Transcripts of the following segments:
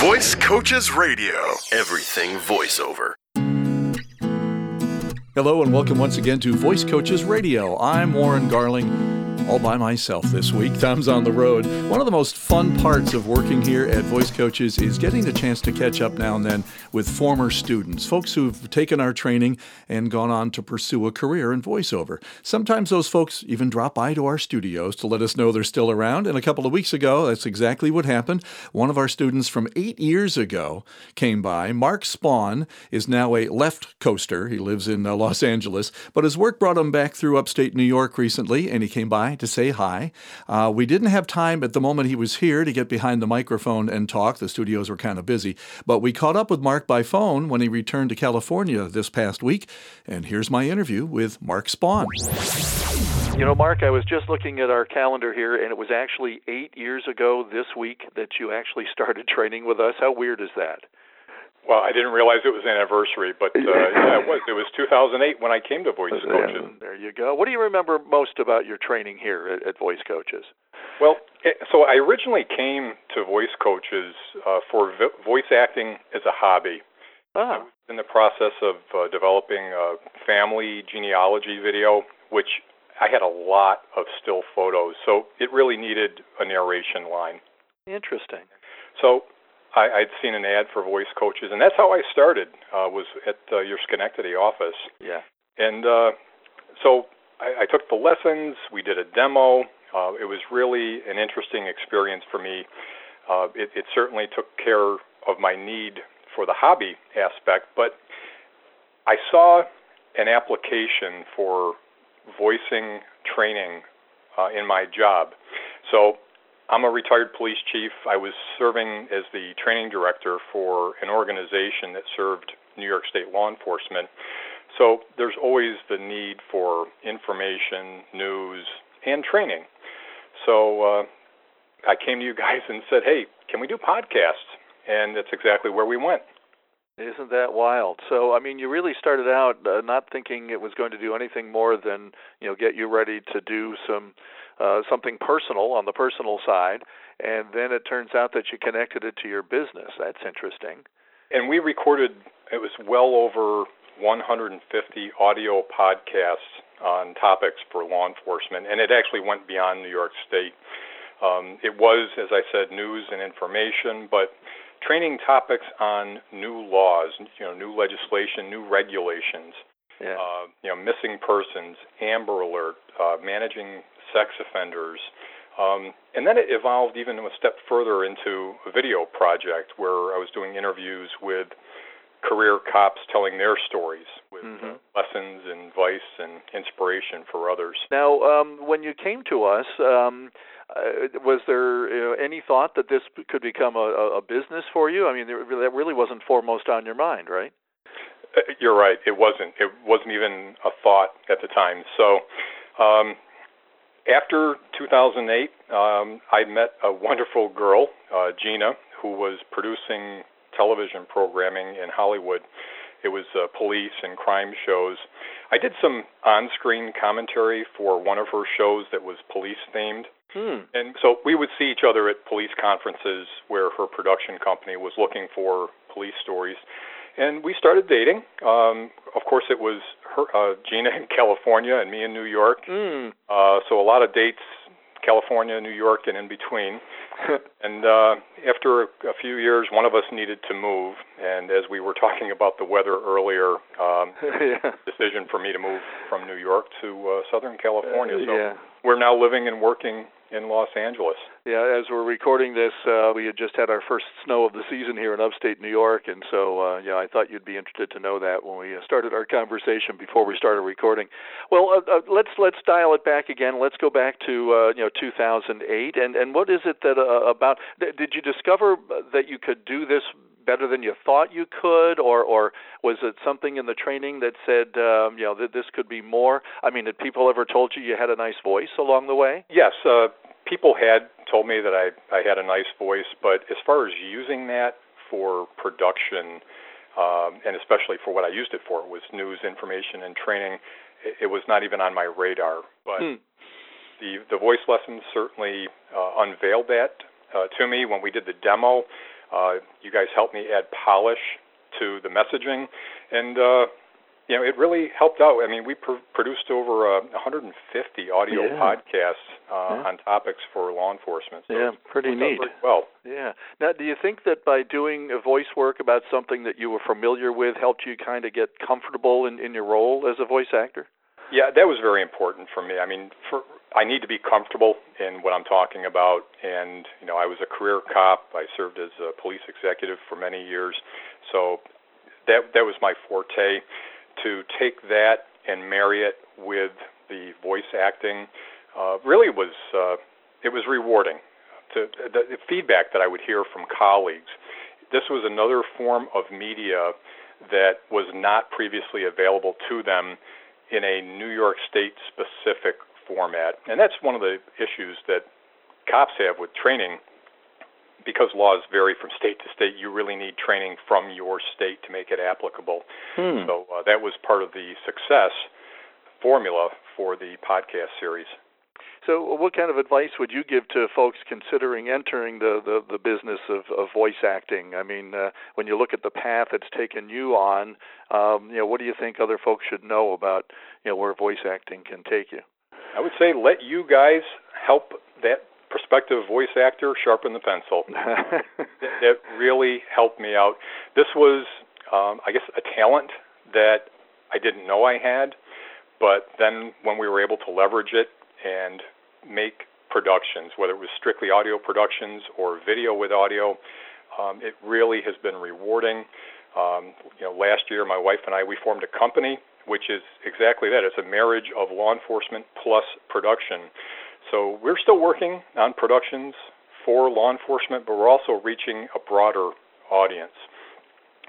Voice Coaches Radio. Everything voiceover. Hello and welcome once again to Voice Coaches Radio. I'm Warren Garling all by myself this week. Tom's on the road. One of the most fun parts of working here at Voice Coaches is getting the chance to catch up now and then with former students, folks who've taken our training and gone on to pursue a career in voiceover. Sometimes those folks even drop by to our studios to let us know they're still around. And a couple of weeks ago, that's exactly what happened. One of our students from eight years ago came by. Mark Spawn is now a left coaster. He lives in uh, Los Angeles, but his work brought him back through upstate New York recently, and he came by to say hi. Uh, we didn't have time at the moment he was here to get behind the microphone and talk. The studios were kind of busy. But we caught up with Mark by phone when he returned to California this past week. And here's my interview with Mark Spawn. You know, Mark, I was just looking at our calendar here, and it was actually eight years ago this week that you actually started training with us. How weird is that? Well, I didn't realize it was anniversary, but uh, yeah, it was. It was 2008 when I came to Voice Coaches. There you go. What do you remember most about your training here at, at Voice Coaches? Well, eh, so I originally came to Voice Coaches uh, for vo- voice acting as a hobby. Ah. I was in the process of uh, developing a family genealogy video, which I had a lot of still photos, so it really needed a narration line. Interesting. So I, I'd seen an ad for voice coaches, and that's how I started. Uh, was at uh, your Schenectady office. Yeah. And uh, so I, I took the lessons. We did a demo. Uh, it was really an interesting experience for me. Uh, it, it certainly took care of my need for the hobby aspect, but I saw an application for voicing training uh, in my job. So I'm a retired police chief. I was serving as the training director for an organization that served New York State law enforcement. So there's always the need for information, news, and training. So uh, I came to you guys and said, hey, can we do podcasts? And that's exactly where we went. Isn't that wild? So, I mean, you really started out uh, not thinking it was going to do anything more than, you know, get you ready to do some uh, something personal on the personal side, and then it turns out that you connected it to your business. That's interesting. And we recorded it was well over 150 audio podcasts on topics for law enforcement, and it actually went beyond New York State. Um, it was, as I said, news and information, but training topics on new laws, you know, new legislation, new regulations, yeah. uh, you know, missing persons, Amber Alert, uh, managing sex offenders. Um, and then it evolved even a step further into a video project where I was doing interviews with career cops telling their stories with mm-hmm. uh, lessons and advice and inspiration for others. Now, um, when you came to us, um, uh, was there you know, any thought that this could become a, a business for you? I mean, there, that really wasn't foremost on your mind, right? Uh, you're right. It wasn't. It wasn't even a thought at the time. So, um, after 2008, um, I met a wonderful girl, uh, Gina, who was producing television programming in Hollywood. It was uh, police and crime shows. I did some on screen commentary for one of her shows that was police themed. Hmm. And so we would see each other at police conferences where her production company was looking for police stories. And we started dating. Um, of course, it was her, uh, Gina in California and me in New York. Hmm. Uh, so a lot of dates, California, New York, and in between. and uh, after a, a few years, one of us needed to move. And as we were talking about the weather earlier, um, yeah. decision for me to move from New York to uh, Southern California. Uh, so yeah. we're now living and working in Los Angeles. Yeah, as we're recording this, uh, we had just had our first snow of the season here in upstate New York, and so uh, yeah, I thought you'd be interested to know that when we uh, started our conversation before we started recording. Well, uh, uh, let's let's dial it back again. Let's go back to uh, you know 2008, and and what is it that about? Did you discover that you could do this better than you thought you could, or or was it something in the training that said um, you know that this could be more? I mean, had people ever told you you had a nice voice along the way? Yes, uh, people had told me that I I had a nice voice, but as far as using that for production, um, and especially for what I used it for, was news, information, and training. It, it was not even on my radar, but. Hmm. The, the voice lessons certainly uh, unveiled that uh, to me when we did the demo. Uh, you guys helped me add polish to the messaging, and uh, you know, it really helped out. I mean, we pr- produced over uh, 150 audio yeah. podcasts uh, yeah. on topics for law enforcement. So yeah, pretty neat. Well, yeah. Now, do you think that by doing a voice work about something that you were familiar with helped you kind of get comfortable in, in your role as a voice actor? Yeah, that was very important for me. I mean, for I need to be comfortable in what I'm talking about, and you know, I was a career cop. I served as a police executive for many years, so that that was my forte to take that and marry it with the voice acting uh, really was uh, it was rewarding. To the, the feedback that I would hear from colleagues, this was another form of media that was not previously available to them in a New York State specific format, and that's one of the issues that cops have with training because laws vary from state to state, you really need training from your state to make it applicable. Hmm. So uh, that was part of the success formula for the podcast series. So, what kind of advice would you give to folks considering entering the, the, the business of, of voice acting? I mean, uh, when you look at the path it's taken you on, um, you know, what do you think other folks should know about, you know, where voice acting can take you? I would say let you guys help that prospective voice actor sharpen the pencil. that, that really helped me out. This was, um, I guess, a talent that I didn't know I had, but then when we were able to leverage it and make productions, whether it was strictly audio productions or video with audio, um, it really has been rewarding. Um, you know, last year my wife and I we formed a company, which is exactly that. It's a marriage of law enforcement plus production. So we're still working on productions for law enforcement, but we're also reaching a broader audience.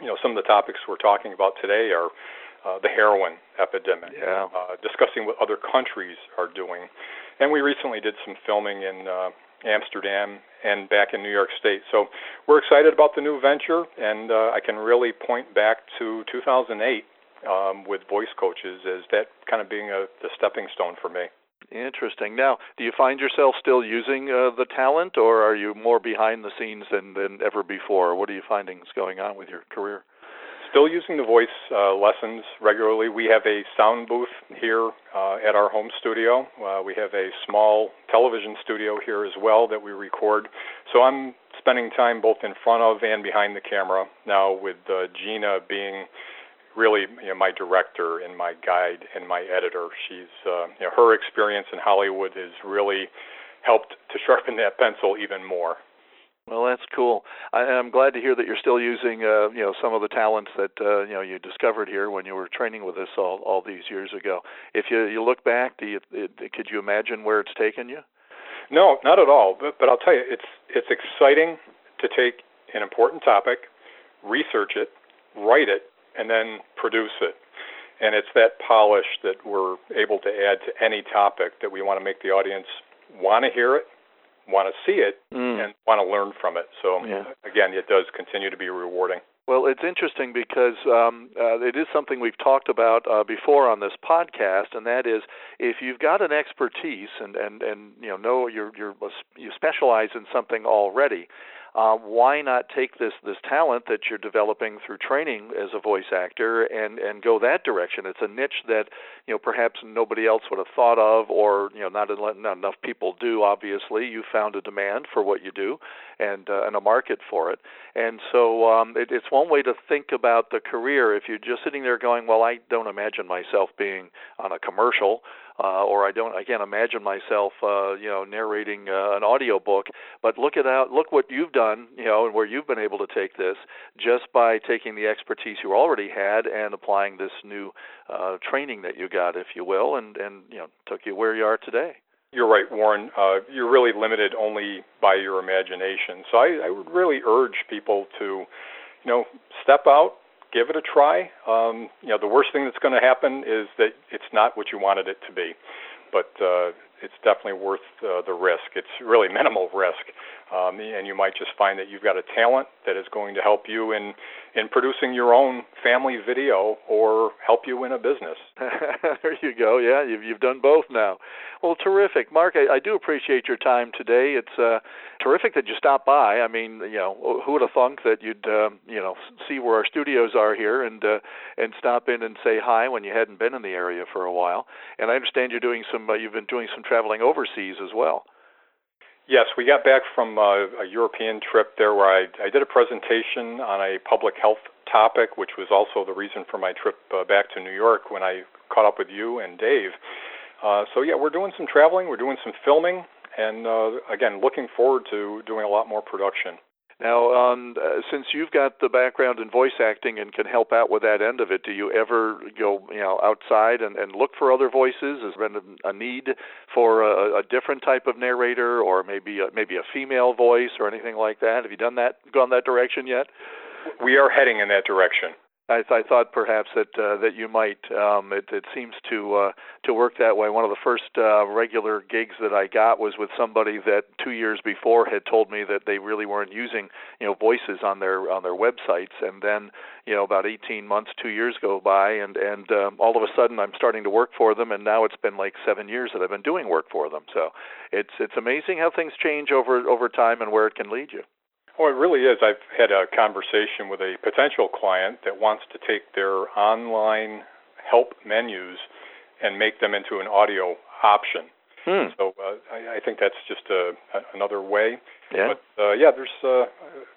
You know, some of the topics we're talking about today are uh, the heroin epidemic, yeah. uh, discussing what other countries are doing. And we recently did some filming in uh, Amsterdam and back in New York State. So we're excited about the new venture, and uh, I can really point back to 2008 um, with voice coaches as that kind of being a, the stepping stone for me. Interesting. Now, do you find yourself still using uh, the talent, or are you more behind the scenes than, than ever before? What are you finding is going on with your career? Still using the voice uh, lessons regularly. We have a sound booth here uh, at our home studio. Uh, we have a small television studio here as well that we record. So I'm spending time both in front of and behind the camera now with uh, Gina being really you know, my director and my guide and my editor. She's uh, you know, her experience in Hollywood has really helped to sharpen that pencil even more. Well, that's cool. I, I'm glad to hear that you're still using, uh, you know, some of the talents that uh, you know you discovered here when you were training with us all all these years ago. If you you look back, do you, it, could you imagine where it's taken you? No, not at all. But but I'll tell you, it's it's exciting to take an important topic, research it, write it, and then produce it. And it's that polish that we're able to add to any topic that we want to make the audience want to hear it, want to see it, mm. and want to learn from it. So, yeah. again, it does continue to be rewarding. Well, it's interesting because um, uh, it is something we've talked about uh, before on this podcast, and that is if you've got an expertise and and and you know know you're you're you specialize in something already, uh, why not take this this talent that you're developing through training as a voice actor and and go that direction? It's a niche that you know perhaps nobody else would have thought of, or you know not, not enough people do. Obviously, you found a demand for what you do, and uh, and a market for it, and so um, it, it's one way to think about the career. If you're just sitting there going, well, I don't imagine myself being on a commercial uh, or I don't I can't imagine myself uh, you know narrating uh, an audio book. But look at out look what you've done you know and where you've been able to take this just by taking the expertise you already had and applying this new uh, training that you got, if you will, and and you know took you where you are today. You're right, Warren. Uh, you're really limited only by your imagination. So I, I would really urge people to, you know, step out, give it a try. Um, you know, the worst thing that's going to happen is that it's not what you wanted it to be, but uh, it's definitely worth uh, the risk. It's really minimal risk, um, and you might just find that you've got a talent that is going to help you in in producing your own family video or help you in a business. there you go. Yeah, you've you've done both now. Well, terrific, Mark. I, I do appreciate your time today. It's uh, terrific that you stopped by. I mean, you know, who would have thunk that you'd um, you know see where our studios are here and uh, and stop in and say hi when you hadn't been in the area for a while. And I understand you're doing some. Uh, you've been doing some traveling overseas as well. Yes, we got back from uh, a European trip there where I, I did a presentation on a public health topic, which was also the reason for my trip uh, back to New York when I caught up with you and Dave. Uh, so yeah, we're doing some traveling, we're doing some filming, and uh, again, looking forward to doing a lot more production. Now, um, uh, since you've got the background in voice acting and can help out with that end of it, do you ever go, you know, outside and, and look for other voices? Has there been a need for a, a different type of narrator, or maybe a, maybe a female voice, or anything like that? Have you done that, gone that direction yet? We are heading in that direction. I, I thought perhaps that uh, that you might. Um, it, it seems to uh, to work that way. One of the first uh, regular gigs that I got was with somebody that two years before had told me that they really weren't using you know voices on their on their websites, and then you know about 18 months, two years go by, and and um, all of a sudden I'm starting to work for them, and now it's been like seven years that I've been doing work for them. So it's it's amazing how things change over over time and where it can lead you. Oh, it really is. I've had a conversation with a potential client that wants to take their online help menus and make them into an audio option. Hmm. So uh, I, I think that's just a, a, another way. Yeah. But uh, yeah, there's uh,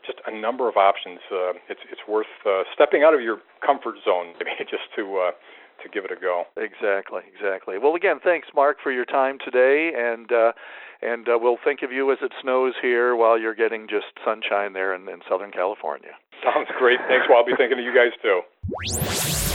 just a number of options. Uh, it's it's worth uh, stepping out of your comfort zone just to uh, to give it a go. Exactly, exactly. Well, again, thanks, Mark, for your time today, and uh, and uh, we'll think of you as it snows here while you're getting just sunshine there in, in Southern California. Sounds great. Thanks. Well, I'll be thinking of you guys too.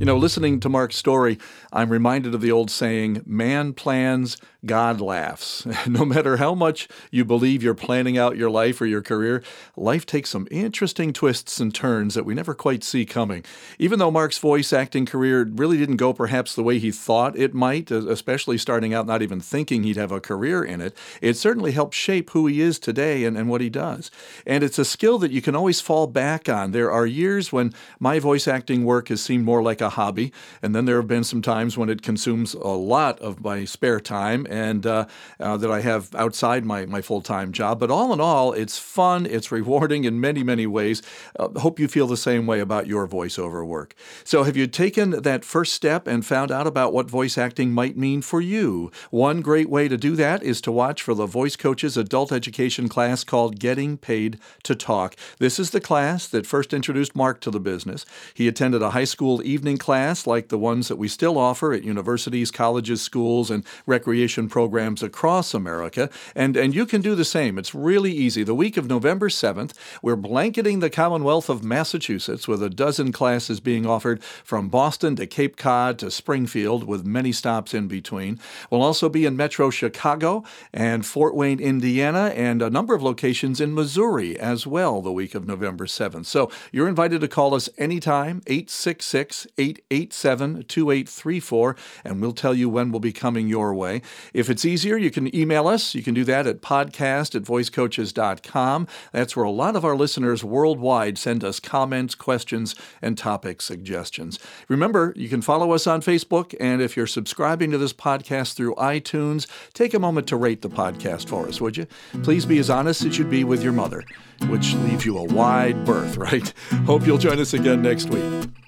You know, listening to Mark's story, I'm reminded of the old saying, man plans, God laughs. no matter how much you believe you're planning out your life or your career, life takes some interesting twists and turns that we never quite see coming. Even though Mark's voice acting career really didn't go perhaps the way he thought it might, especially starting out not even thinking he'd have a career in it, it certainly helped shape who he is today and, and what he does. And it's a skill that you can always fall back on. There are years when my voice acting work has seemed more like a hobby. And then there have been some times when it consumes a lot of my spare time and uh, uh, that I have outside my, my full time job. But all in all, it's fun, it's rewarding in many, many ways. Uh, hope you feel the same way about your voiceover work. So, have you taken that first step and found out about what voice acting might mean for you? One great way to do that is to watch for the Voice Coaches adult education class called Getting Paid to Talk. This is the class that first introduced Mark to the business. He attended a high school evening class like the ones that we still offer at universities, colleges, schools, and recreation programs across America. And, and you can do the same. It's really easy. The week of November 7th, we're blanketing the Commonwealth of Massachusetts with a dozen classes being offered from Boston to Cape Cod to Springfield, with many stops in between. We'll also be in Metro Chicago and Fort Wayne, Indiana, and a number of locations in Missouri as well the week of November 7th. So you're invited to call us anytime, 866 887 2834, and we'll tell you when we'll be coming your way. If it's easier, you can email us. You can do that at podcast at voicecoaches.com. That's where a lot of our listeners worldwide send us comments, questions, and topic suggestions. Remember, you can follow us on Facebook, and if you're subscribing to this podcast through iTunes, take a moment to rate the podcast for us, would you? Please be as honest as you'd be with your mother, which leaves you a wide berth, right? Hope you'll join us again next week.